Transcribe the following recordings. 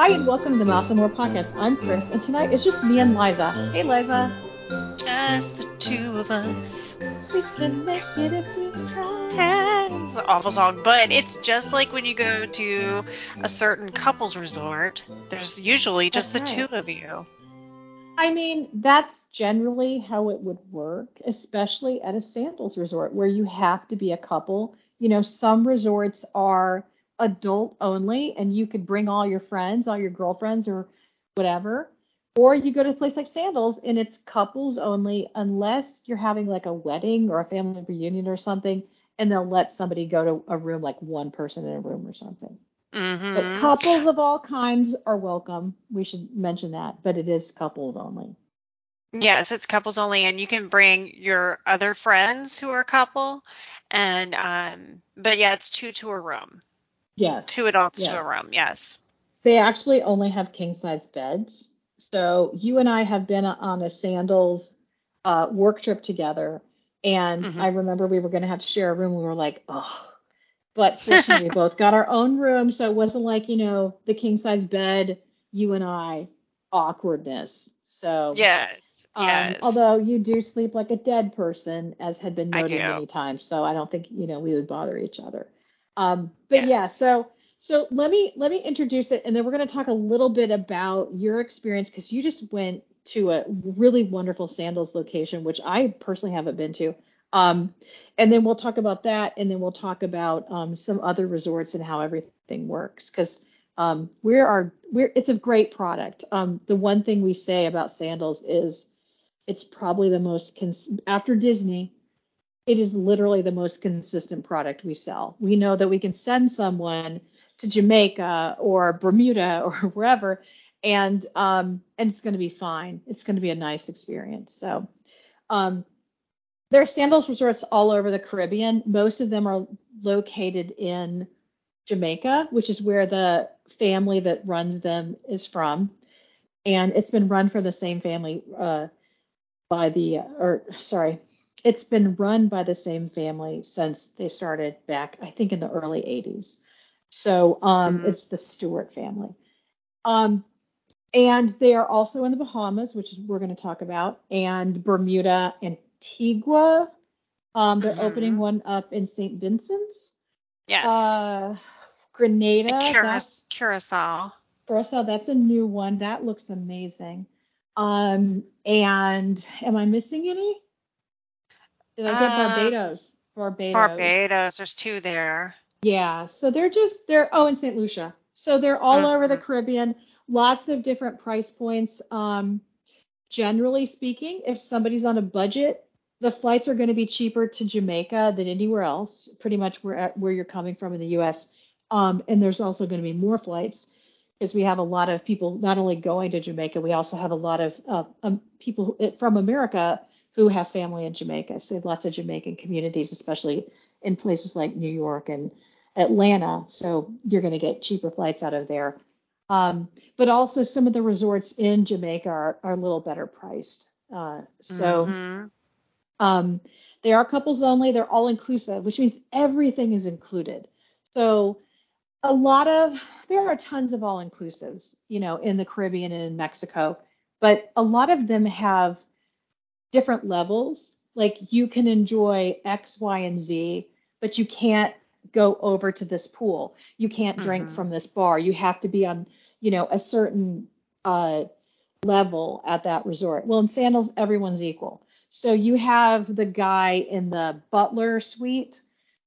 Hi, and welcome to the Mouse and More podcast. I'm Chris, and tonight it's just me and Liza. Hey, Liza. Just the two of us. We can make it if we try. It's an awful song, but it's just like when you go to a certain couples resort. There's usually just That's the right. two of you. I mean, that's generally how it would work, especially at a sandals resort where you have to be a couple. You know, some resorts are adult only, and you could bring all your friends, all your girlfriends, or whatever. Or you go to a place like Sandals and it's couples only, unless you're having like a wedding or a family reunion or something, and they'll let somebody go to a room like one person in a room or something. Mm-hmm. couples of all kinds are welcome. We should mention that, but it is couples only. Yes, it's couples only, and you can bring your other friends who are a couple. And um, but yeah, it's two to a room, Yes. two adults to a room. Yes. They actually only have king size beds. So you and I have been on a sandals uh, work trip together, and Mhm. I remember we were going to have to share a room. We were like, oh. But fortunately, we both got our own room, so it wasn't like you know the king size bed, you and I awkwardness. So Yes. Um, Yes. although you do sleep like a dead person, as had been noted many times, so I don't think you know we would bother each other. Um, but yeah, so so let me let me introduce it, and then we're going to talk a little bit about your experience because you just went to a really wonderful sandals location, which I personally haven't been to. Um, and then we'll talk about that, and then we'll talk about um, some other resorts and how everything works because um, we're our we're it's a great product. Um, the one thing we say about sandals is it's probably the most cons- after Disney. It is literally the most consistent product we sell. We know that we can send someone to Jamaica or Bermuda or wherever, and um, and it's going to be fine. It's going to be a nice experience. So, um, there are sandals resorts all over the Caribbean. Most of them are located in Jamaica, which is where the family that runs them is from, and it's been run for the same family. Uh, by the or sorry it's been run by the same family since they started back i think in the early 80s so um Mhm. it's the stewart family um and they are also in the bahamas which we're going to talk about and bermuda antigua um they're opening Mhm. one up in st vincent's Yes. uh grenada that's Curacao. Curacao, that's a new one. That looks amazing. Um, and am I missing any? Did I get Uh, Barbados? Barbados. Barbados. There's two there. Yeah. So they're just they're oh, and St. Lucia. So they're all over the Mhm. Caribbean. Lots of different price points. Um, generally speaking, if somebody's on a budget, the flights are going to be cheaper to Jamaica than anywhere else. Pretty much where where you're coming from in the U.S. Um, and there's also going to be more flights because we have a lot of people not only going to Jamaica, we also have a lot of uh, um, people from America who have family in Jamaica. So lots of Jamaican communities, especially in places like New York and Atlanta. So you're going to get cheaper flights out of there. Um, but also some of the resorts in Jamaica are, are a little better priced. Uh, so Mhm. um, they are couples only. They're all inclusive, which means everything is included. So a lot of there are tons of all inclusives, you know, in the Caribbean and in Mexico, but a lot of them have different levels. Like you can enjoy X, Y, and Z, but you can't go over to this pool. You can't drink Mhm. from this bar. You have to be on, you know, a certain uh, level at that resort. Well, in Sandals, everyone's equal. So you have the guy in the butler suite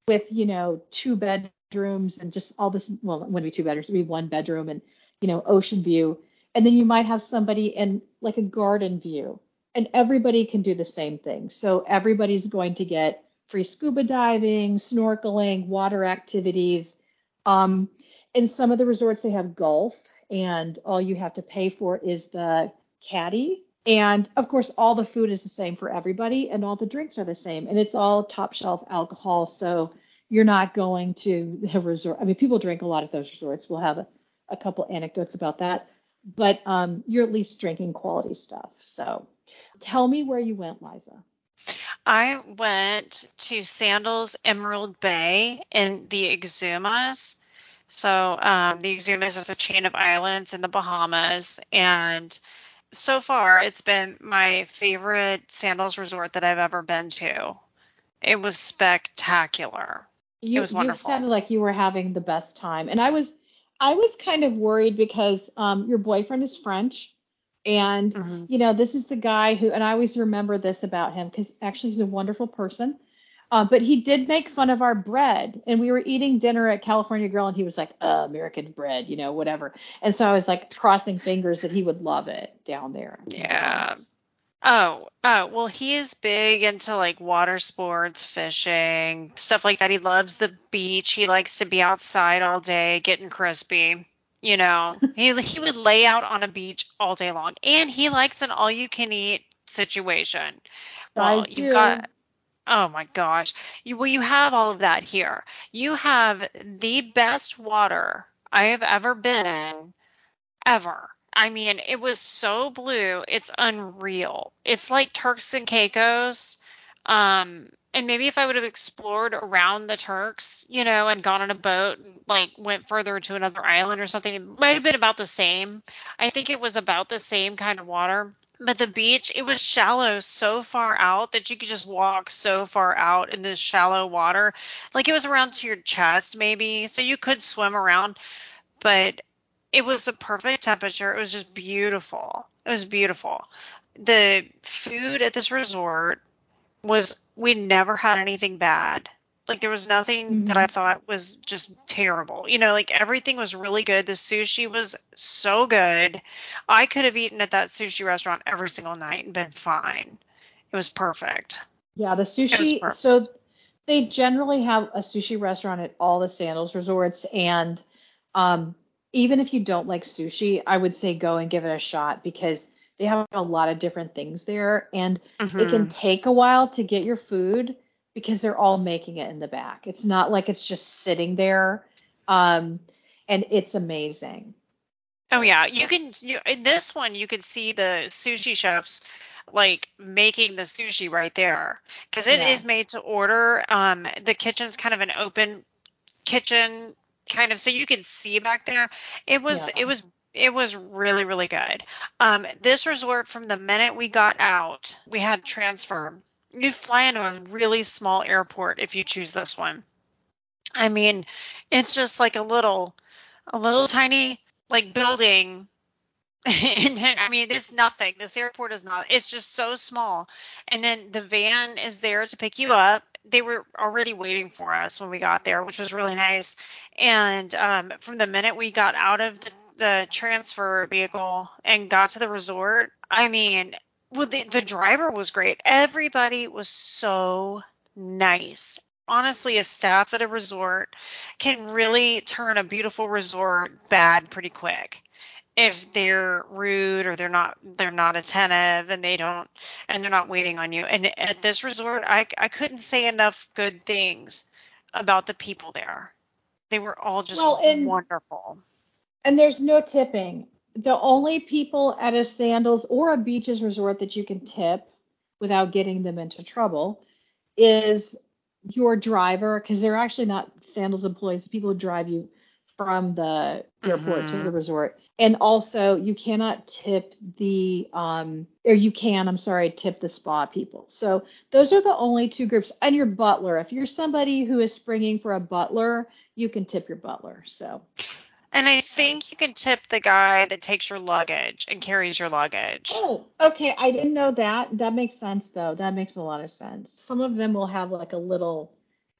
with, you know, two bedrooms and just all this. Well, it wouldn't be two bedrooms, it'd be one bedroom and, you know, ocean view. And then you might have somebody in like a garden view and everybody can do the same thing. So everybody's going to get free scuba diving, snorkeling, water activities. Um, in some of the resorts, they have golf, and all you have to pay for is the caddy. And of course, all the food is the same for everybody, and all the drinks are the same, and it's all top shelf alcohol. So you're not going to the resort. I mean, people drink a lot at those resorts. We'll have a, a couple anecdotes about that, but um, you're at least drinking quality stuff. So tell me where you went, Liza. I went to Sandals Emerald Bay in the Exumas. So um, the Exumas is a chain of islands in the Bahamas, and so far it's been my favorite sandals resort that I've ever been to. It was spectacular. You, it was wonderful. You sounded like you were having the best time, and I was, I was kind of worried because um, your boyfriend is French, and mm-hmm. you know this is the guy who, and I always remember this about him because actually he's a wonderful person. Uh, but he did make fun of our bread, and we were eating dinner at California Grill, and he was like, uh, "American bread, you know, whatever." And so I was like crossing fingers that he would love it down there. Yeah. Oh, oh, well, he is big into like water sports, fishing, stuff like that. He loves the beach. He likes to be outside all day, getting crispy. You know, he he would lay out on a beach all day long, and he likes an all-you-can-eat situation. Well, you've got Oh my gosh. You, well, you have all of that here. You have the best water I have ever been in, ever. I mean, it was so blue, it's unreal. It's like Turks and Caicos. Um, and maybe if I would have explored around the Turks, you know, and gone on a boat, like went further to another island or something, it might have been about the same. I think it was about the same kind of water. But the beach, it was shallow so far out that you could just walk so far out in this shallow water. Like it was around to your chest, maybe. So you could swim around. But it was a perfect temperature. It was just beautiful. It was beautiful. The food at this resort was, we never had anything bad. Like there was nothing mm-hmm. that I thought was just terrible. You know, like everything was really good. The sushi was so good. I could have eaten at that sushi restaurant every single night and been fine. It was perfect. Yeah, the sushi. So they generally have a sushi restaurant at all the Sandals resorts, and um, even if you don't like sushi, I would say go and give it a shot because they have a lot of different things there, and mm-hmm. it can take a while to get your food because they're all making it in the back. It's not like it's just sitting there. Um, and it's amazing. Oh yeah, you can you, in this one you can see the sushi chefs like making the sushi right there because it yeah. is made to order. Um, the kitchen's kind of an open kitchen kind of so you can see back there. It was yeah. it was it was really really good. Um, this resort from the minute we got out, we had transfer you fly into a really small airport if you choose this one. I mean, it's just like a little, a little tiny like building. and then, I mean, it's nothing. This airport is not. It's just so small. And then the van is there to pick you up. They were already waiting for us when we got there, which was really nice. And um, from the minute we got out of the, the transfer vehicle and got to the resort, I mean, well, the, the driver was great. Everybody was so nice. Honestly, a staff at a resort can really turn a beautiful resort bad pretty quick if they're rude or they're not they're not attentive and they don't and they're not waiting on you. And at this resort, I I couldn't say enough good things about the people there. They were all just well, and, wonderful. And there's no tipping. The only people at a sandals or a beaches resort that you can tip without getting them into trouble is your driver because they're actually not sandals employees. The people who drive you from the airport mm-hmm. to the resort. And also you cannot tip the um or you can i'm sorry tip the spa people. So those are the only two groups. And your butler. If you're somebody who is springing for a butler you can tip your butler. So and I think you can tip the guy that takes your luggage and carries your luggage. Oh, okay. I didn't know that. That makes sense though. That makes a lot of sense. Some of them will have like a little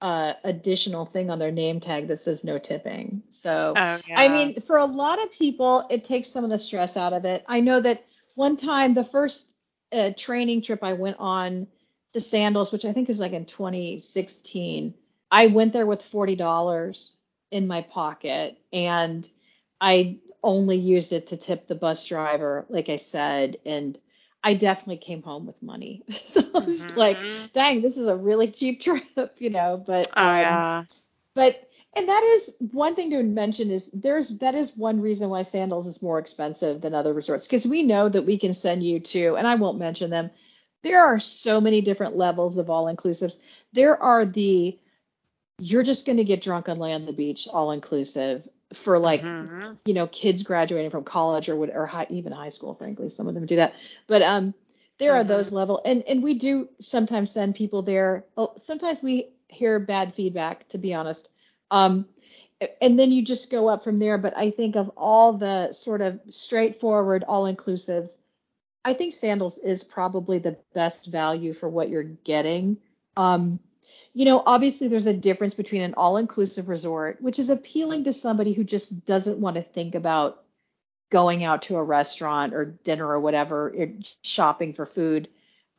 uh, additional thing on their name tag that says no tipping. So, oh, yeah. I mean, for a lot of people, it takes some of the stress out of it. I know that one time, the first uh, training trip I went on to Sandals, which I think was like in 2016, I went there with $40 in my pocket and I only used it to tip the bus driver, like I said, and I definitely came home with money. so I was mm-hmm. like, dang, this is a really cheap trip, you know. But oh um, yeah. But and that is one thing to mention is there's that is one reason why sandals is more expensive than other resorts because we know that we can send you to and I won't mention them. There are so many different levels of all inclusives. There are the you're just going to get drunk and lay on the beach all inclusive for like mm-hmm. you know kids graduating from college or or high, even high school frankly some of them do that but um there mm-hmm. are those mm-hmm. level and and we do sometimes send people there oh, sometimes we hear bad feedback to be honest um and then you just go up from there but i think of all the sort of straightforward all inclusives i think sandals is probably the best value for what you're getting um you know, obviously there's a difference between an all-inclusive resort, which is appealing to somebody who just doesn't want to think about going out to a restaurant or dinner or whatever, or shopping for food,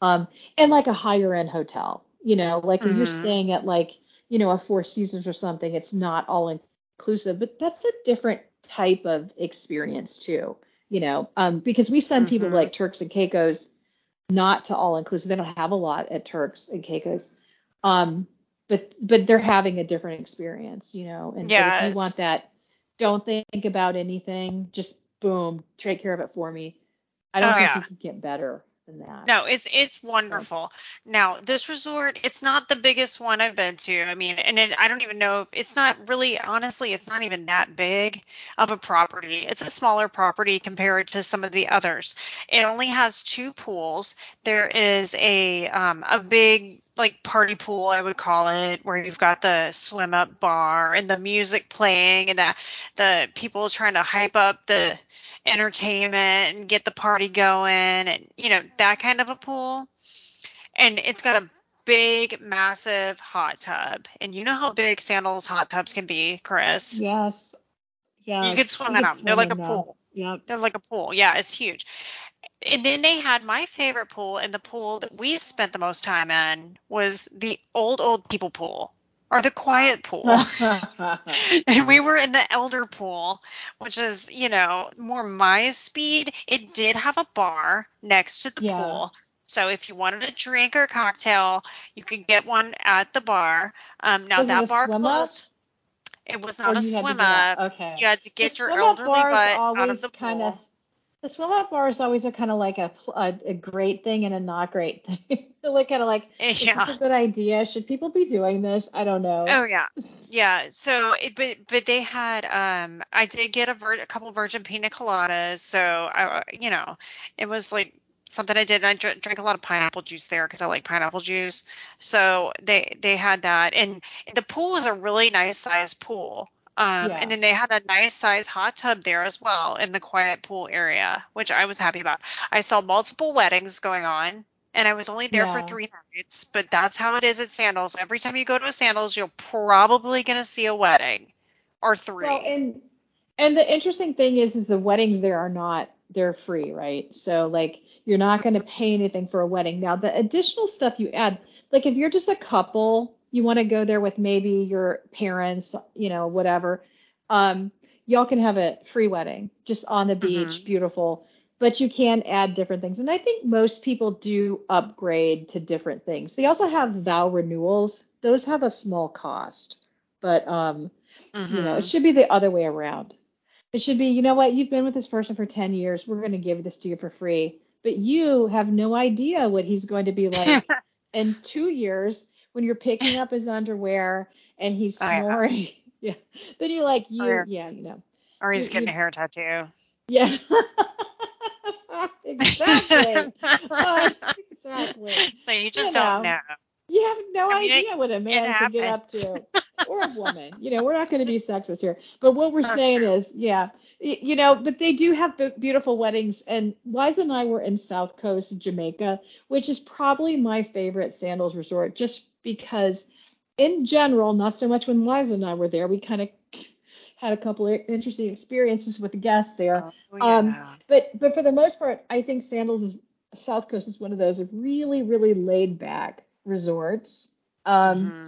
um, and like a higher end hotel. You know, like mm-hmm. if you're mm-hmm. staying at like, you know, a Four Seasons or something, it's not all inclusive, but that's a different type of experience too. You know, um, because we send mm-hmm. people like Turks and Caicos not to all inclusive. They don't have a lot at Turks and Caicos. Um, but but they're having a different experience, you know. And yes. if you want that, don't think about anything. Just boom, take care of it for me. I don't oh, think yeah. you can get better than that. No, it's it's wonderful. Now this resort, it's not the biggest one I've been to. I mean, and it, I don't even know if it's not really, honestly, it's not even that big of a property. It's a smaller property compared to some of the others. It only has two pools. There is a um, a big like party pool I would call it where you've got the swim up bar and the music playing and the the people trying to hype up the entertainment and get the party going and you know that kind of a pool. And it's got a big massive hot tub. And you know how big sandals hot tubs can be Chris? Yes. Yeah you could swim in them they're like a pool. yeah they're like a pool. Yeah it's huge and then they had my favorite pool, and the pool that we spent the most time in was the old old people pool or the quiet pool. and we were in the elder pool, which is, you know, more my speed. It did have a bar next to the yeah. pool. So if you wanted a drink or a cocktail, you could get one at the bar. Um, now was that bar closed. Up? It was not or a swim up. Okay. You had to get the your elderly butt out of the pool. Kind of the swim up bars always are kind of like a, a, a great thing and a not great thing. They're like kind of like, yeah. is this a good idea? Should people be doing this? I don't know. Oh yeah, yeah. So, it, but but they had um, I did get a, vir- a couple virgin pina coladas. So I, you know, it was like something I did. And I dr- drank a lot of pineapple juice there because I like pineapple juice. So they they had that, and the pool was a really nice sized pool. Um, yeah. And then they had a nice size hot tub there as well in the quiet pool area, which I was happy about. I saw multiple weddings going on, and I was only there yeah. for three nights, but that's how it is at Sandals. Every time you go to a Sandals, you're probably going to see a wedding or three. Well, and and the interesting thing is, is the weddings there are not they're free, right? So like you're not going to pay anything for a wedding. Now the additional stuff you add, like if you're just a couple you want to go there with maybe your parents, you know, whatever, um, y'all can have a free wedding just on the beach, mm-hmm. beautiful. But you can add different things. And I think most people do upgrade to different things. They also have vow renewals. Those have a small cost. But um, mm-hmm. you know, it mm-hmm. should be the other way around. It should be, you know what, you've been with this person for 10 years. We're going to give this to you for free. But you have no idea what he's going to be like in two years when you're picking up his underwear and he's snoring. Oh, yeah. yeah. Then you're like, you, or, yeah, you know. Or he's you, getting you, a hair tattoo. Yeah. exactly. uh, exactly. So you just you don't know. You have no I mean, idea it, what a man can get up to. Or a woman. You know, we're not going to be sexist here. But what we're That's saying true. is, yeah, you know, but they do have beautiful weddings. And Liza and I were in South Coast, Jamaica, which is probably my favorite sandals resort, just because in general, not so much when Liza and I were there, we kind of had a couple of interesting experiences with the guests there. Oh, yeah. um, but but for the most part, I think Sandals is South Coast is one of those really really laid back resorts. Um, mm-hmm.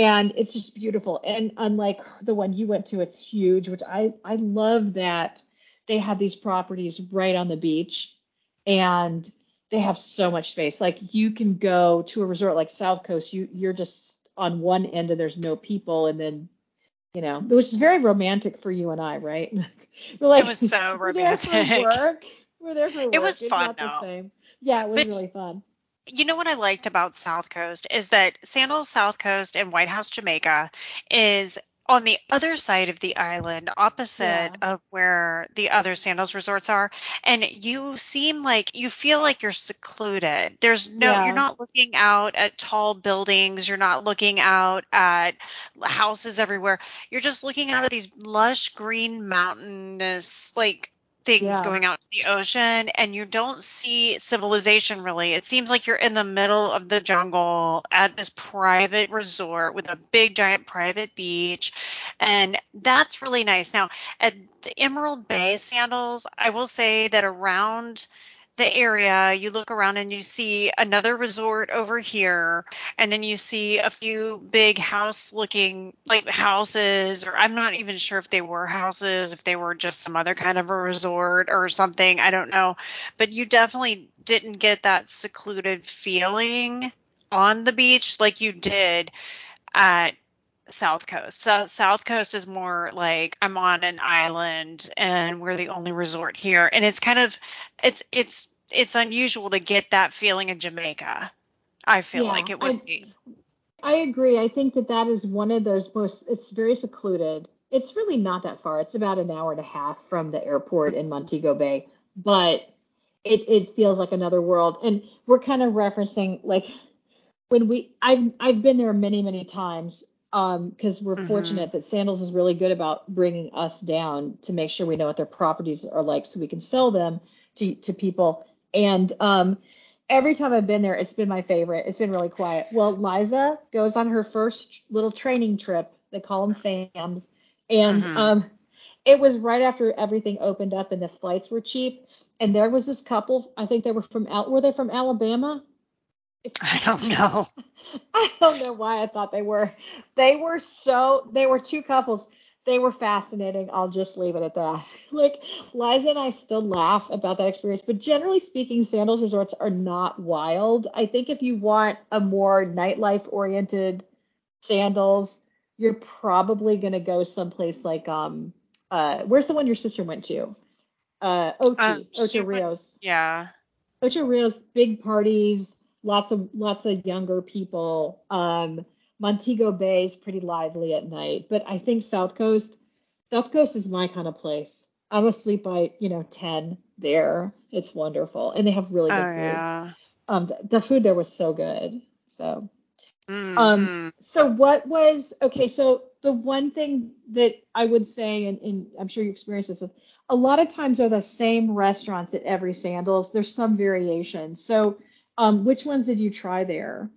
And it's just beautiful. And unlike the one you went to, it's huge, which I I love that they have these properties right on the beach, and they have so much space. Like you can go to a resort like South Coast, you you're just on one end and there's no people, and then you know, which is very romantic for you and I, right? we're like, it was so romantic. We're there for work. We're there for work. It was it's fun. Not the same. Yeah, it was but, really fun. You know what I liked about South Coast is that Sandals South Coast and White House Jamaica is on the other side of the island, opposite yeah. of where the other Sandals resorts are, and you seem like you feel like you're secluded. There's no, yeah. you're not looking out at tall buildings, you're not looking out at houses everywhere. You're just looking out at these lush green mountainous, like things yeah. going out to the ocean and you don't see civilization really. It seems like you're in the middle of the jungle at this private resort with a big giant private beach and that's really nice. Now, at the Emerald Bay Sandals, I will say that around the area, you look around and you see another resort over here, and then you see a few big house looking like houses, or I'm not even sure if they were houses, if they were just some other kind of a resort or something. I don't know. But you definitely didn't get that secluded feeling on the beach like you did at South Coast. So South Coast is more like I'm on an island and we're the only resort here, and it's kind of it's it's it's unusual to get that feeling in Jamaica. I feel yeah, like it would I, be. I agree. I think that that is one of those most. It's very secluded. It's really not that far. It's about an hour and a half from the airport in Montego Bay, but it it feels like another world. And we're kind of referencing like when we I've I've been there many many times because um, we're mm-hmm. fortunate that Sandals is really good about bringing us down to make sure we know what their properties are like so we can sell them to, to people. And um, every time I've been there, it's been my favorite. It's been really quiet. Well, Liza goes on her first little training trip. They call them FAMs. And mm-hmm. um, it was right after everything opened up and the flights were cheap. And there was this couple, I think they were from, out. were they from Alabama? I don't know. I don't know why I thought they were. They were so they were two couples. They were fascinating. I'll just leave it at that. Like Liza and I still laugh about that experience, but generally speaking, Sandals resorts are not wild. I think if you want a more nightlife oriented Sandals, you're probably gonna go someplace like um uh where's the one your sister went to? Uh Ochi, um, Ocho Rios. Went, yeah. Ocho Rios, big parties lots of lots of younger people. Um, Montego Bay is pretty lively at night, but I think South Coast, South Coast is my kind of place. I'm asleep by you know 10 there. It's wonderful, and they have really good oh, food. Yeah. Um, the, the, food there was so good. So, mm-hmm. um, so what was okay? So the one thing that I would say, and, and I'm sure you experienced this, a lot of times are the same restaurants at every Sandals. There's some variation. So um, which ones did you try there?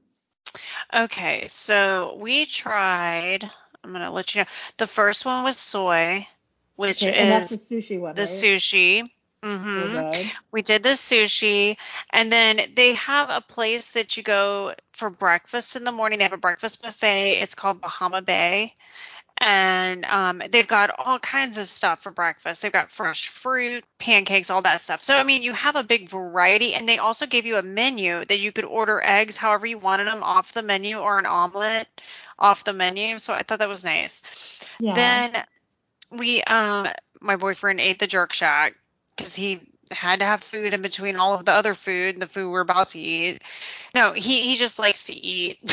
Okay, so we tried. I'm gonna let you know. The first one was soy, which okay, is the sushi one. The right? sushi. Mm-hmm. we did the sushi, and then they have a place that you go for breakfast in the morning. They have a breakfast buffet. It's called Bahama Bay, and um, they've got all kinds of stuff for breakfast. They've got fresh fruit, pancakes, all that stuff. So I mean, you have a big variety, and they also gave you a menu that you could order eggs however you wanted them off the menu or an omelet off the menu. So I thought that was nice. Yeah. Then we, um, my boyfriend ate the jerk shack because he had to have food in between all of the other food, the food we're about to eat. No, he he just likes to eat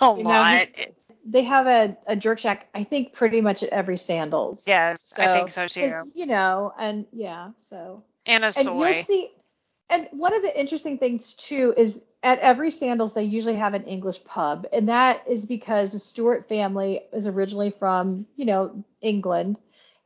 a you lot. Know, they have a, a jerk shack, I think, pretty much at every Sandals. Yes, so, I think so too. You know, and yeah, so. And a soy. And you'll see, and one of the interesting things too is at every Sandals they usually have an English pub, and that is because the Stewart family is originally from you know England,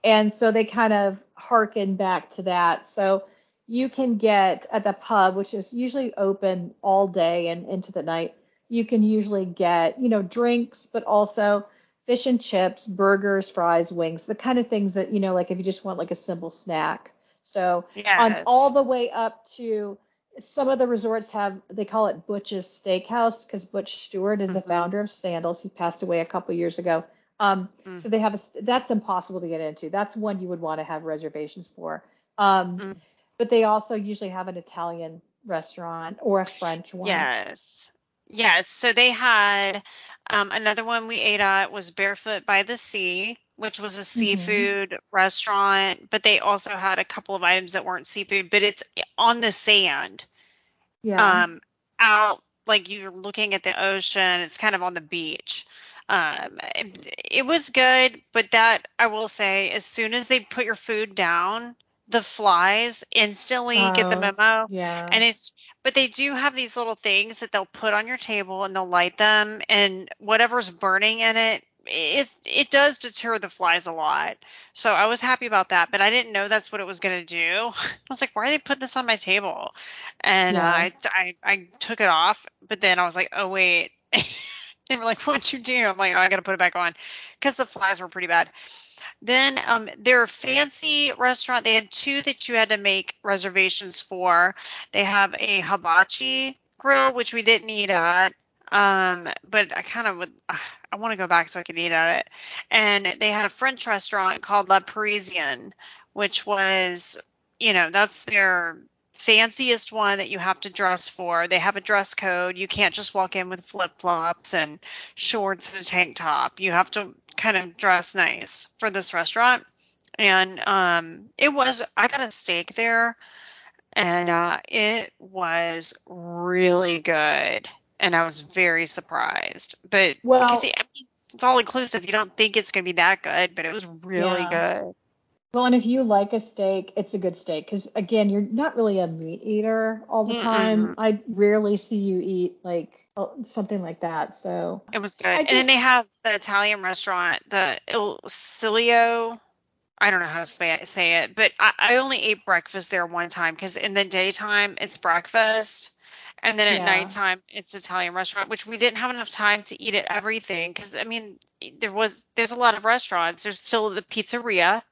and so they kind of harken back to that. So you can get at the pub, which is usually open all day and into the night you can usually get, you know, drinks, but also fish and chips, burgers, fries, wings, the kind of things that, you know, like if you just want like a simple snack. So yes. on all the way up to some of the resorts have they call it Butch's Steakhouse because Butch Stewart is mm-hmm. the founder of Sandals. He passed away a couple years ago. Um, mm. So they have a that's impossible to get into. That's one you would want to have reservations for. Um, mm. But they also usually have an Italian restaurant or a French one. Yes. Yes. So they had um, another one we ate at was Barefoot by the Sea, which was a mm-hmm. seafood mm-hmm. restaurant, but they also had a couple of items that weren't seafood, but it's on the sand. Yeah. Um, out like you're looking at the ocean. It's kind of on the beach. Um, it, it was good, but that I will say, as soon as they put your food down, the flies instantly get the Oh, memo. yeah. And it's, but they do have these little things that they'll put on your table and they'll light them, and whatever's burning in it, it it does deter the flies a lot. So I was happy about that, but I didn't know that's what it was gonna do. I was like, why are they putting this on my table? And uh, Yeah. I, I I took it off, but then I was like, oh wait. they were like, what'd you do? I'm like, oh, I gotta put it back on because the flies were pretty bad. Then um, their fancy restaurant, they had two that you had to make reservations for. They have a hibachi grill, which we didn't eat at. Um, but I kind of would, I want to go back so I can eat at it. And they had a French restaurant called La Parisienne, which was, you know, that's their fanciest one that you have to dress for. They have a dress code. You can't just walk in with flip flops and shorts and a tank top. You have to kind of dress nice for this restaurant. And um, it was, I got a steak there and uh, it was really good. And I was very surprised. But Well- because I mean, it's all inclusive. You don't think it's going to be that good, but it was really Yeah. good. Well, and if you like a steak, it's a good steak because again, you're not really a meat eater all the time. Mm-mm. I rarely see you eat like something like that. So It was good. I and then they have the Italian restaurant, the Il Cilio. I don't know how to say it, say it but I, I only ate breakfast there one time because in the daytime it's breakfast, and then at Yeah. nighttime it's Italian restaurant, which we didn't have enough time to eat at everything because I mean there was there's a lot of restaurants. There's still the pizzeria.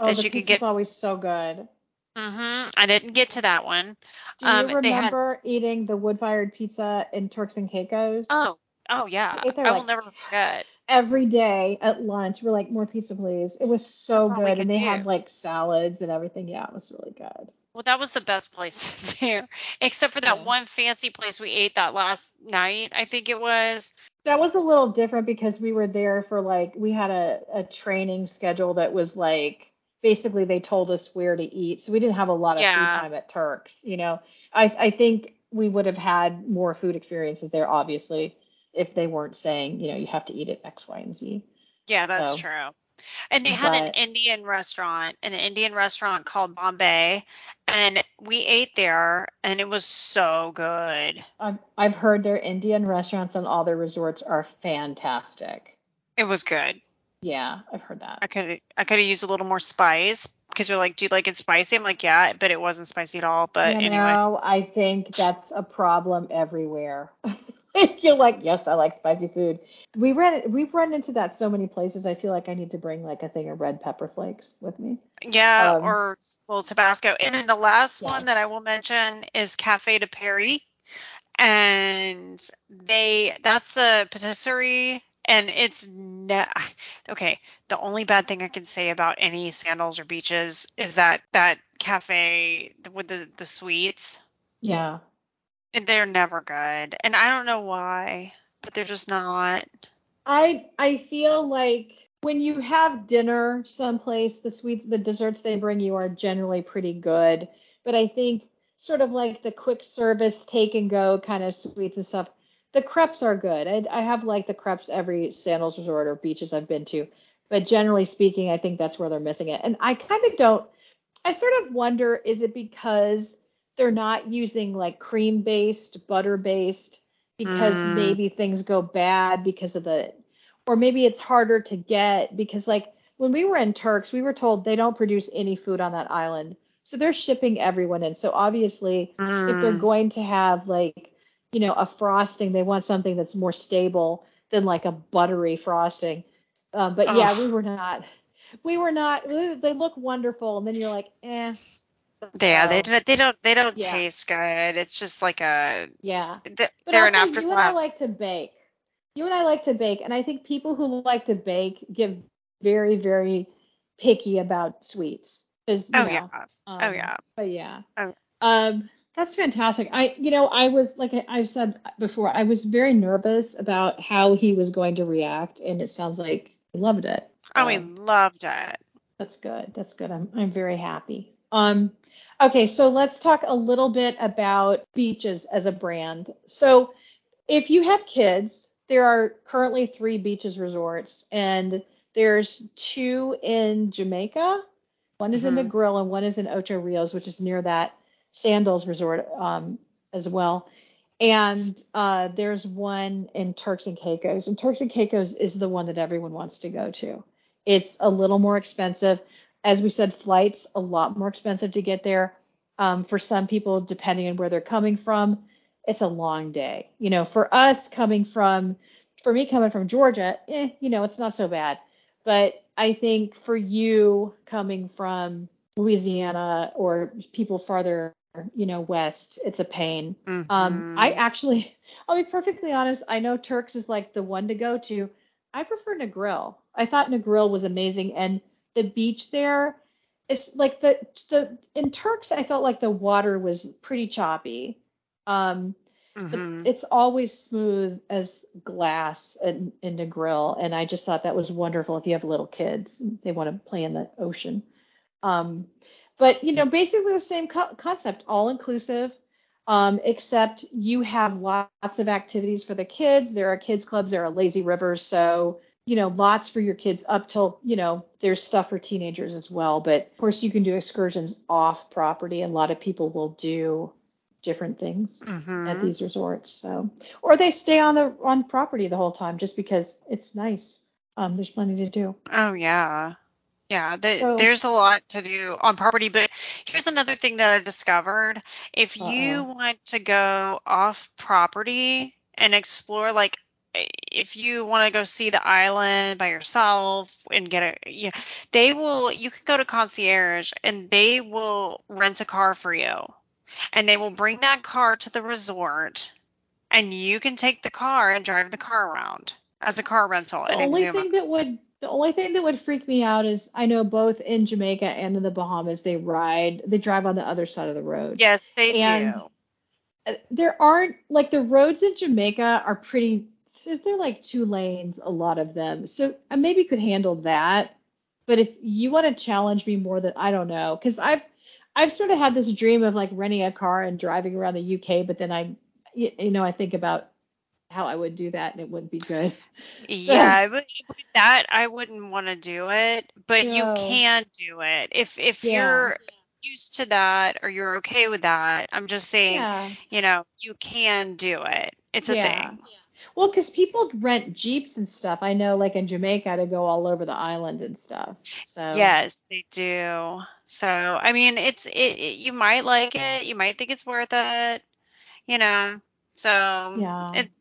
Oh, That the you could get- always so good. hmm I didn't get to that one. Do you Um, they had- remember eating the wood-fired pizza in Turks and Caicos? Oh, oh yeah. I will never forget. Every day at lunch, we're like, more pizza, please. It was so That's good, and they do. had like salads and everything. Yeah, it was really good. Well, that was the best place there, except for that Yeah. one fancy place we ate that last night. I think it was. That was a little different because we were there for like we had a, a training schedule that was like basically they told us where to eat. So we didn't have a lot of Yeah. free time at Turks. You know, I I think we would have had more food experiences there, obviously, if they weren't saying, you know, you have to eat at X, Y, and Z. Yeah, that's So, true. And they had an Indian restaurant, an Indian restaurant called Bombay, and we ate there, and it was so good. I've I've heard their Indian restaurants and all their resorts are fantastic. It was good. Yeah, I've heard that. I could I could have used a little more spice because you're like, do you like it spicy? I'm like, yeah, but it wasn't spicy at all. But you anyway, know, I think that's a problem everywhere. You're like, yes, I like spicy food. We ran we've run into that so many places. I feel like I need to bring like a thing of red pepper flakes with me. Yeah, Um, or little Tabasco. And then the last one that I will mention is Cafe de Paris. And they that's the patisserie and it's ne- okay. The only bad thing I can say about any sandals or beaches is that that cafe with the the sweets. Yeah. And they're never good. And I don't know why, but they're just not. I I feel like when you have dinner someplace, the sweets, the desserts they bring you are generally pretty good. But I think sort of like the quick service take and go kind of sweets and stuff, the crepes are good. I, I have like the crepes every sandals resort or beaches I've been to. But generally speaking, I think that's where they're missing it. And I kind of don't. I sort of wonder, is it because they're not using like cream based, butter based, because Mm. maybe things go bad because of the or maybe it's harder to get because like when we were in Turks, we were told they don't produce any food on that island. So they're shipping everyone in. So obviously, if they're Mm. going to have like, you know, a frosting, they want something that's more stable than like a buttery frosting. Um, but yeah, we were not. We were not. They look wonderful, and then you're like, eh. Yeah, they don't they don't they don't Yeah. taste good. It's just like a Yeah. th- they're an afterthought. you and I like to bake. You and I like to bake, and I think people who like to bake get very, very picky about sweets. Oh know, yeah. um, Oh yeah. But yeah. Oh. Um, that's fantastic. I, you know, I was like I- I've said before, I was very nervous about how he was going to react, and it sounds like he loved it. Oh, So we loved it. that's good. That's good. I'm I'm very happy. Um, okay, so let's talk a little bit about beaches as a brand. So if you have kids, there are currently three beaches resorts, and there's two in Jamaica. One is mm-hmm. in Negril and one is in Ocho Rios, which is near that Sandals resort um, as well. And uh, there's one in Turks and Caicos, and Turks and Caicos is the one that everyone wants to go to. It's a little more expensive. As we said, flights a lot more expensive to get there. Um, for some people, depending on where they're coming from, it's a long day. You know, for us coming from, for me coming from Georgia, eh, you know, it's not so bad. But I think for you coming from Louisiana or people farther you know, west, it's a pain. Mm-hmm. Um, I actually, I'll be perfectly honest. I know Turks is like the one to go to. I prefer Negril. I thought Negril was amazing, and the beach there is like the the in Turks. I felt like the water was pretty choppy. Um, mm-hmm. it's always smooth as glass in, in Negril, and I just thought that was wonderful. If you have little kids, they want to play in the ocean. Um, but you know, basically the same co- concept, all inclusive, um, except you have lots of activities for the kids. There are kids clubs, there are lazy rivers, so you know, lots for your kids up till you know, there's stuff for teenagers as well. But of course, you can do excursions off property, and a lot of people will do different things mm-hmm. at these resorts. So, or they stay on the on property the whole time just because it's nice. Um, there's plenty to do. Oh yeah. Yeah, the, so, there's a lot to do on property, but here's another thing that I discovered. If uh-oh. you want to go off property and explore, like eh, if you want to go see the island by yourself and get a, yeah, they will, you can go to concierge and they will rent a car for you. And they will bring that car to the resort and you can take the car and drive the car around as a car rental. The only thing that would the only thing that would freak me out is I know both in Jamaica and in the Bahamas they ride, they drive on the other side of the road. Yes, they and do. There aren't like the roads in Jamaica are pretty. They're like two lanes, a lot of them. So I maybe could handle that. But if you want to challenge me more than I don't know, because I've I've sort of had this dream of like renting a car and driving around the UK, but then I you know I think about how I would do that and it wouldn't be good. Yeah, but that I wouldn't want to do it, but no. you can do it if if yeah. you're used to that or you're okay with that. I'm just saying, yeah. you know, you can do it. It's a yeah. thing. Well, because people rent jeeps and stuff. I know, like in Jamaica, to go all over the island and stuff. So yes, they do. So I mean, it's it, it you might like it. You might think it's worth it. You know. So yeah. it's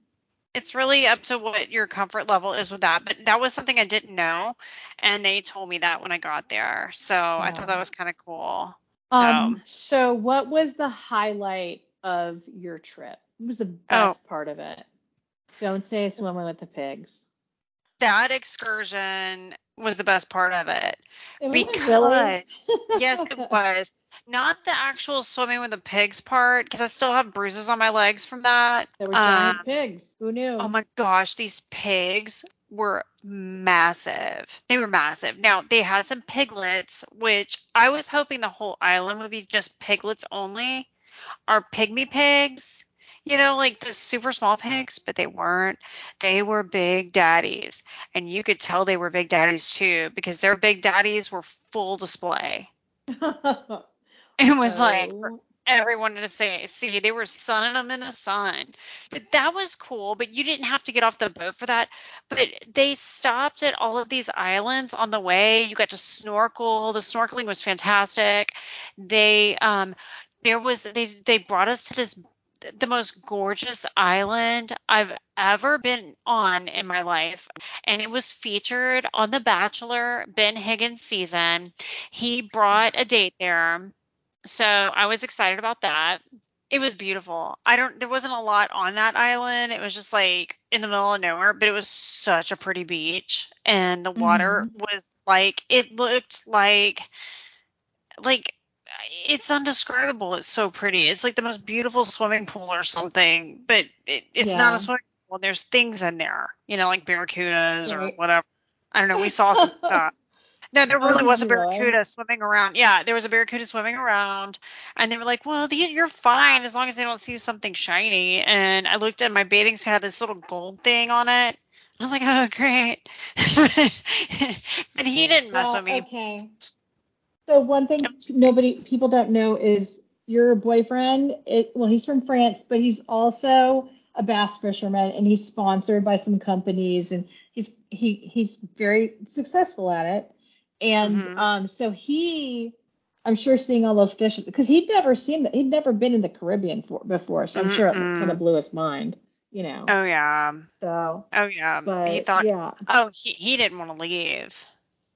it's really up to what your comfort level is with that. But that was something I didn't know, and they told me that when I got there. So. I thought that was kind of cool. Um, so. so what was the highlight of your trip? What was the best oh. part of it? Don't say swimming with the pigs. That excursion was the best part of it. it because really? yes, it was not the actual swimming with the pigs part because I still have bruises on my legs from that. There were giant um, pigs. Who knew? Oh my gosh, these pigs were massive. They were massive. Now they had some piglets, which I was hoping the whole island would be just piglets only, or pygmy pigs. You know, like the super small pigs, but they weren't. They were big daddies. And you could tell they were big daddies too, because their big daddies were full display. It was like everyone to say, see, they were sunning them in the sun. But that was cool, but you didn't have to get off the boat for that. But they stopped at all of these islands on the way. You got to snorkel. The snorkeling was fantastic. They um there was they they brought us to this the most gorgeous island I've ever been on in my life. And it was featured on The Bachelor Ben Higgins season. He brought a date there so I was excited about that. It was beautiful. I don't there wasn't a lot on that island. It was just like in the middle of nowhere, but it was such a pretty beach and the water mm-hmm. was like it looked like like it's undescribable. It's so pretty. It's like the most beautiful swimming pool or something, but it, it's yeah. not a swimming pool. There's things in there, you know, like barracudas right. or whatever. I don't know. We saw some stuff No, there really was a barracuda swimming around. Yeah, there was a barracuda swimming around, and they were like, "Well, the, you're fine as long as they don't see something shiny." And I looked at my bathing suit had this little gold thing on it. I was like, "Oh, great!" but he didn't mess Well, with me. okay. So one thing nobody people don't know is your boyfriend. It, well, he's from France, but he's also a bass fisherman, and he's sponsored by some companies, and he's he he's very successful at it. And Mhm. um, so he, I'm sure, seeing all those fishes because he'd never seen that. He'd never been in the Caribbean for, before, so I'm sure it kind of blew his mind. You know. Oh yeah. So, Oh yeah. he thought. yeah, Oh, he he didn't want to leave.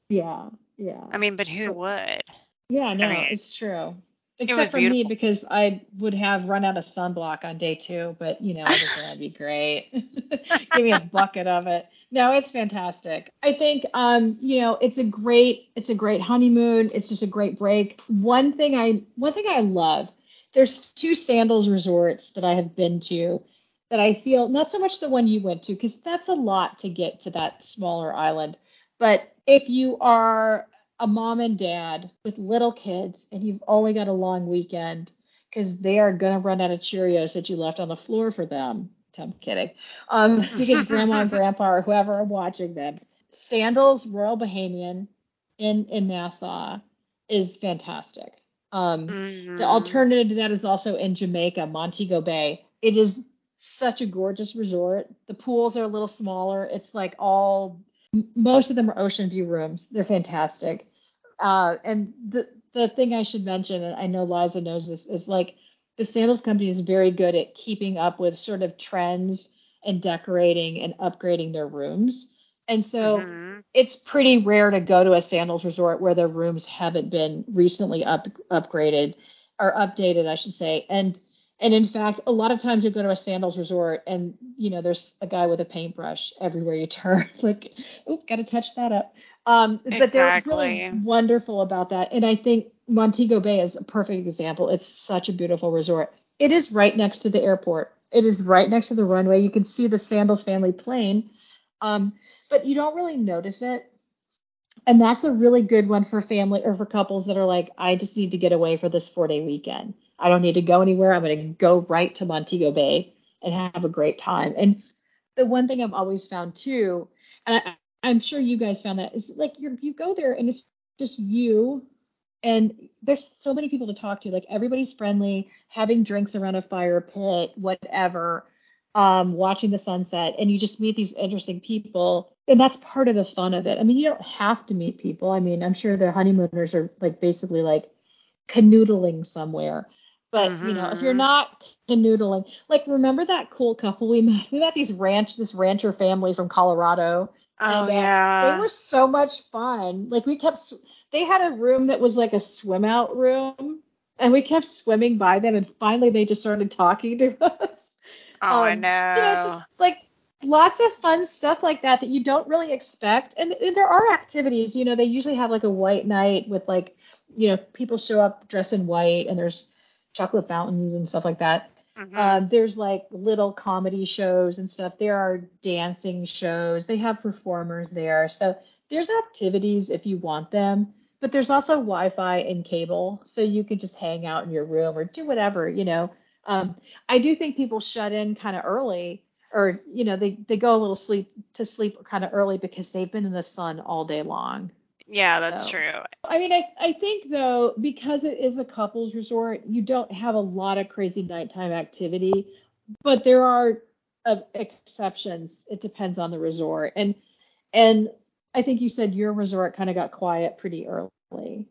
yeah, yeah. I mean, but who would? Yeah, no, mean, it's true. was Except for me because I would have run out of sunblock on day two, but you know, I that'd be great. Give me a bucket of it. No, it's fantastic. I think um, you know, it's a great it's a great honeymoon. It's just a great break. One thing I one thing I love, there's two sandals resorts that I have been to that I feel not so much the one you went to, because that's a lot to get to that smaller island. But if you are a mom and dad with little kids and you've only got a long weekend because they are going to run out of Cheerios that you left on the floor for them. I'm kidding. Um, you get grandma and grandpa or whoever are watching them. Sandals Royal Bahamian in in Nassau is fantastic. Um, Mhm. the alternative to that is also in Jamaica, Montego Bay. It is such a gorgeous resort. The pools are a little smaller. It's like all most of them are ocean view rooms. They're fantastic. Uh, and the the thing I should mention, and I know Liza knows this, is like the sandals company is very good at keeping up with sort of trends and decorating and upgrading their rooms. And so Mhm. it's pretty rare to go to a sandals resort where their rooms haven't been recently up upgraded or updated, I should say. And and in fact, a lot of times you go to a sandals resort and you know there's a guy with a paintbrush everywhere you turn. It's like, oop, got to touch that up. Um, but they're really wonderful about that. And I think Montego Bay is a perfect example. It's such a beautiful resort. It is right next to the airport. It is right next to the runway. You can see the Sandals family plane, um, but you don't really notice it. And that's a really good one for family or for couples that are like, I just need to get away for this four day weekend. I don't need to go anywhere. I'm going to go right to Montego Bay and have a great time. And the one thing I've always found too, and I, I'm sure you guys found that, is like you you go there and it's just you and there's so many people to talk to. Like everybody's friendly, having drinks around a fire pit, whatever, um, watching the sunset, and you just meet these interesting people. And that's part of the fun of it. I mean, you don't have to meet people. I mean, I'm sure their honeymooners are like basically like canoodling somewhere. But you know, if you're Mhm. not canoodling, like remember that cool couple we met? We met these ranch, this rancher family from Colorado. Oh and uh, they were so much fun. Like we kept, they had a room that was like a swim out room, and we kept swimming by them, and finally they just started talking to us. Oh, I Um, you know, know. just like lots of fun stuff like that that you don't really expect. And, and there are activities, you know, they usually have like a white night with like, you know, people show up dressed in white, and there's chocolate fountains and stuff like that. Mhm. Um, there's like little comedy shows and stuff. There are dancing shows. They have performers there. So there's activities if you want them. But there's also Wi-Fi and cable, so you can just hang out in your room or do whatever, you know. Um, I do think people shut in kind of early, or you know, they they go a little sleep to sleep kind of early because they've been in the sun all day long. yeah, that's So, true. I mean, I, I think though, because it is a couples resort, you don't have a lot of crazy nighttime activity, but there are uh, exceptions. It depends on the resort. And and I think you said your resort kind of got quiet pretty early.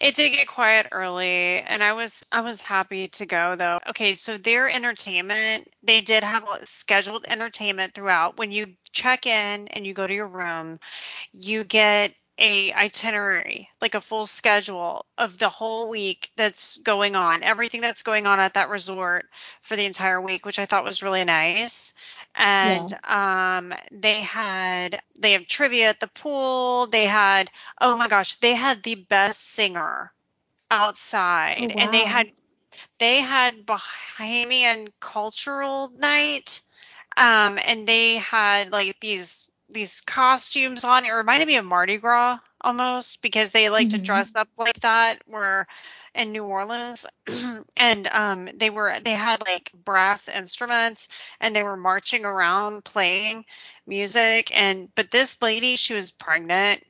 It did get quiet early, and I was I was happy to go though. Okay, so their entertainment, they did have scheduled entertainment throughout. When you check in and you go to your room, you get a itinerary, like a full schedule of the whole week that's going on, everything that's going on at that resort for the entire week, which I thought was really nice. And um, they had they have trivia at the pool. They had oh my gosh, they had the best singer outside, Oh and they had they had Bahamian cultural night um, and they had like these these costumes on. It reminded me of Mardi Gras almost because they like mm-hmm. to dress up like that. Where in New Orleans, and um, they were they had like brass instruments and they were marching around playing music. And but this lady, she was pregnant.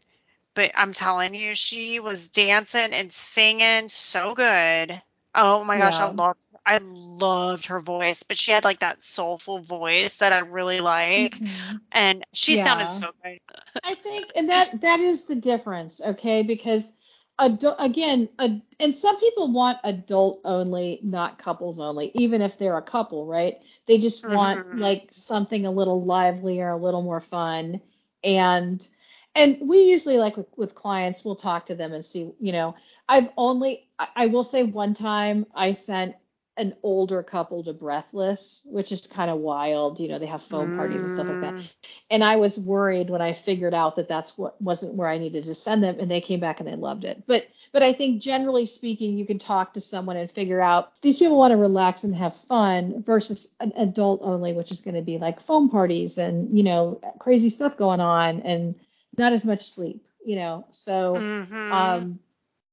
But I'm telling you, she was dancing and singing so good. Oh my gosh, yeah. I love I loved her voice, but she had like that soulful voice that I really like, mm-hmm. and she yeah. sounded so good. I think, and that that is the difference, okay? Because adult, again, a, and some people want adult only, not couples only, even if they're a couple, right? They just want mm-hmm. like something a little livelier, a little more fun, and and we usually like with, with clients, we'll talk to them and see, you know, I've only, I will say one time I sent an older couple to Breathless, which is kind of wild. You know, they have foam parties and stuff like that. Mm. And I was worried when I figured out that that's what wasn't where I needed to send them, and they came back and they loved it. But but I think generally speaking, you can talk to someone and figure out these people want to relax and have fun versus an adult only, which is going to be like foam parties and you know crazy stuff going on and not as much sleep. You know, so mm-hmm. um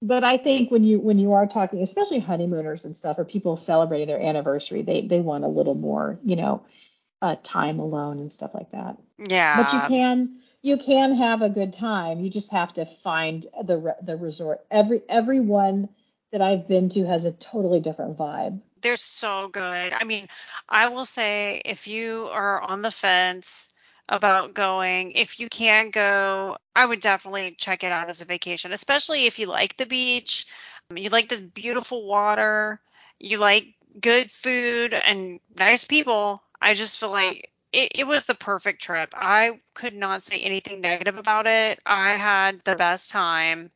but I think when you when you are talking, especially honeymooners and stuff, or people celebrating their anniversary, they they want a little more, you know, uh, time alone and stuff like that. Yeah. But you can you can have a good time. You just have to find the the resort. Every everyone that I've been to has a totally different vibe. They're so good. I mean, I will say if you are on the fence about going. If you can go, I would definitely check it out as a vacation, especially if you like the beach, you like this beautiful water, you like good food and nice people. I just feel like it, it was the perfect trip. I could not say anything negative about it. I had the best time.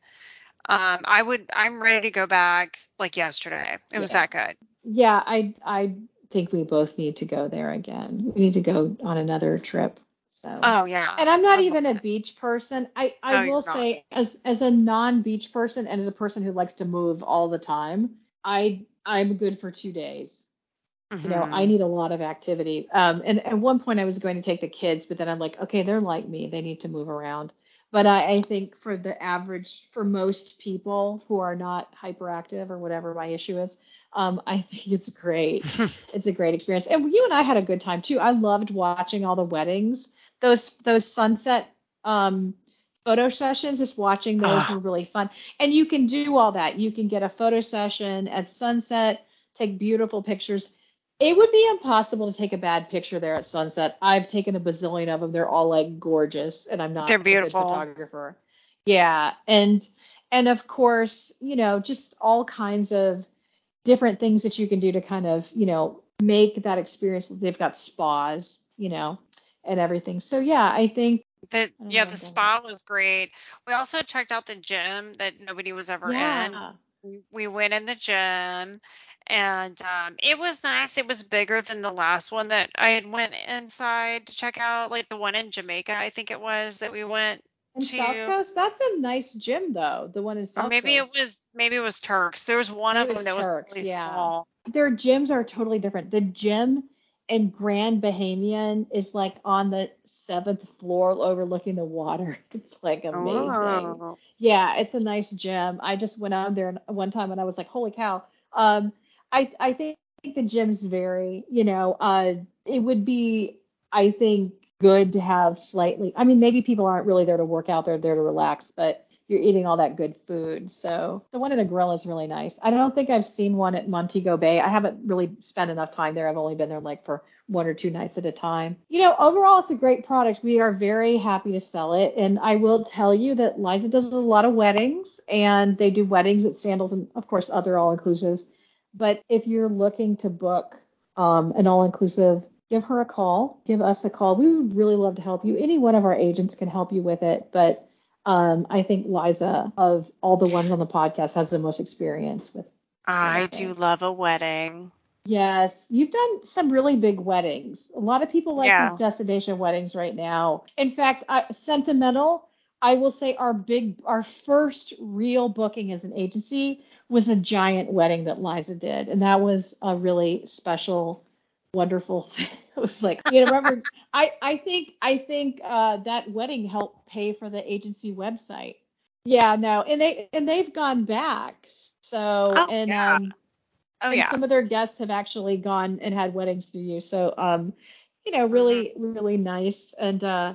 Um, I would. I'm ready to go back like yesterday. It was that good. Yeah, I I think we both need to go there again. We need to go on another trip. So. Oh yeah. And I'm not I even a beach person. I I no, will say as as a non-beach person and as a person who likes to move all the time, I I'm good for 2 days. Mm-hmm. You know, I mm-hmm. need a lot of activity. Um and at one point I was going to take the kids, but then I'm like, okay, they're like me. They need to move around. But I, I think for the average for most people who are not hyperactive or whatever my issue is, um, I think it's great. it's a great experience. And you and I had a good time too. I loved watching all the weddings those those sunset um, photo sessions, just watching those uh. were really fun. And you can do all that. You can get a photo session at sunset, take beautiful pictures. It would be impossible to take a bad picture there at sunset. I've taken a bazillion of them. They're all like gorgeous, and I'm not They're beautiful. a good photographer. Yeah, and and of course, you know, just all kinds of different things that you can do to kind of, you know, make that experience. They've got spas, you know, and everything. So yeah, I think that yeah, the spa was great. We also checked out the gym that nobody was ever yeah. in. We went in the gym and um, it was nice. It was bigger than the last one that I had went inside to check out, like the one in Jamaica, I think it was that we went in to. South Coast, that's a nice gym though. The one in South. Or maybe Coast. it was maybe it was Turks. There was one maybe of them that Turks, was really yeah. small. Their gyms are totally different. The gym and Grand Bahamian is like on the seventh floor overlooking the water. It's like amazing. Oh. Yeah, it's a nice gym. I just went out there one time and I was like, holy cow. Um, I I think the gyms vary. You know, uh, it would be I think good to have slightly. I mean, maybe people aren't really there to work out; they're there to relax, but you're eating all that good food. So the one in Negril is really nice. I don't think I've seen one at Montego Bay. I haven't really spent enough time there. I've only been there like for one or two nights at a time. You know, overall, it's a great product. We are very happy to sell it. And I will tell you that Liza does a lot of weddings and they do weddings at Sandals and, of course, other all inclusives. But if you're looking to book um, an all inclusive, give her a call, give us a call. We would really love to help you. Any one of our agents can help you with it. But um, I think Liza, of all the ones on the podcast, has the most experience with. I do love a wedding. Yes, you've done some really big weddings. A lot of people like yeah. these destination weddings right now. In fact, I, sentimental. I will say our big, our first real booking as an agency was a giant wedding that Liza did, and that was a really special, wonderful, was like, you know, remember, I I think I think uh, that wedding helped pay for the agency website. Yeah, no, and they and they've gone back. So oh, and yeah. um Oh and yeah. some of their guests have actually gone and had weddings through you. So um, you know, really really nice and uh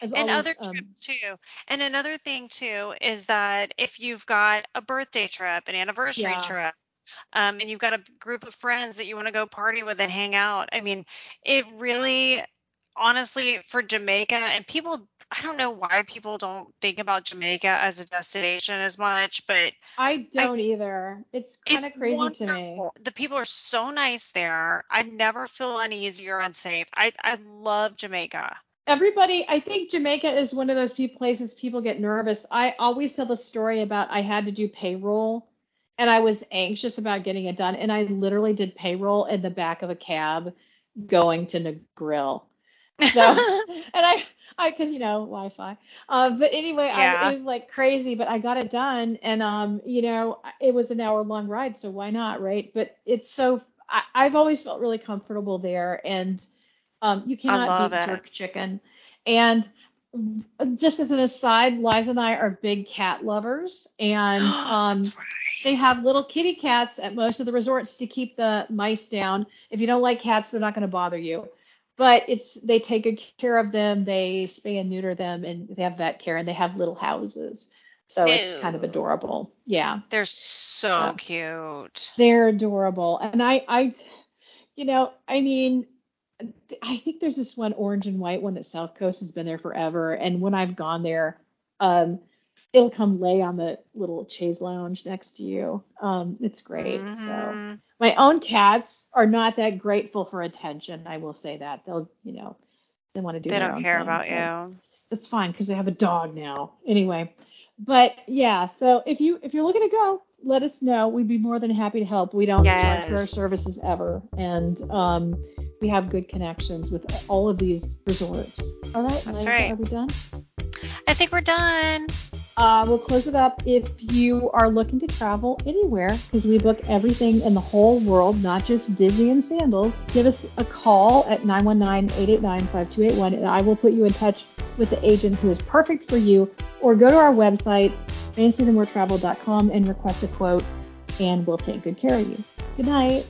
as and always other um trips too. And another thing too is that if you've got a birthday trip, an anniversary Yeah. trip, um, and you've got a group of friends that you want to go party with and hang out, I mean, it really, honestly, for Jamaica and people, I don't know why people don't think about Jamaica as a destination as much, but I don't either. It's kind of crazy to me. The people are so nice there. I never feel uneasy or unsafe. I I love Jamaica. Everybody, I think Jamaica is one of those few places people get nervous. I always tell the story about I had to do payroll and I was anxious about getting it done. And I literally did payroll in the back of a cab going to Negril. So, and I, I, cause you know, Wi-Fi. Uh, but anyway, I, it was like crazy, but I got it done. And, um, you know, it was an hour long ride. So why not? Right. But it's so, I, I've always felt really comfortable there. And, um, you cannot beat it. jerk chicken. And just as an aside, Liza and I are big cat lovers, and um, That's right. They have little kitty cats at most of the resorts to keep the mice down. If you don't like cats, they're not going to bother you. But it's they take good care of them, they spay and neuter them, and they have vet care, and they have little houses. So it's kind of adorable. Yeah, They're so So. cute. they're adorable. And I, I, you know, I mean, I think there's this one orange and white one that South Coast has been there forever. And when I've gone there, um, it'll come lay on the little chaise lounge next to you. Um, it's great. So Mhm. my own cats are not that grateful for attention. I will say that they'll, you know, they want to do They don't care thing, about you. It's fine because I have a dog now. Anyway, but yeah. So if you if you're looking to go, let us know. We'd be more than happy to help. We don't charge for our services ever, and um, we have good connections with all of these resorts. All right, That's Liza, right. Are we done? I think we're done. Uh, we'll close it up. If you are looking to travel anywhere, because we book everything in the whole world, not just Disney and sandals, give us a call at 919-889-5281, and I will put you in touch with the agent who is perfect for you. Or go to our website, fancyandmoretravel.com, and request a quote, and we'll take good care of you. Good night.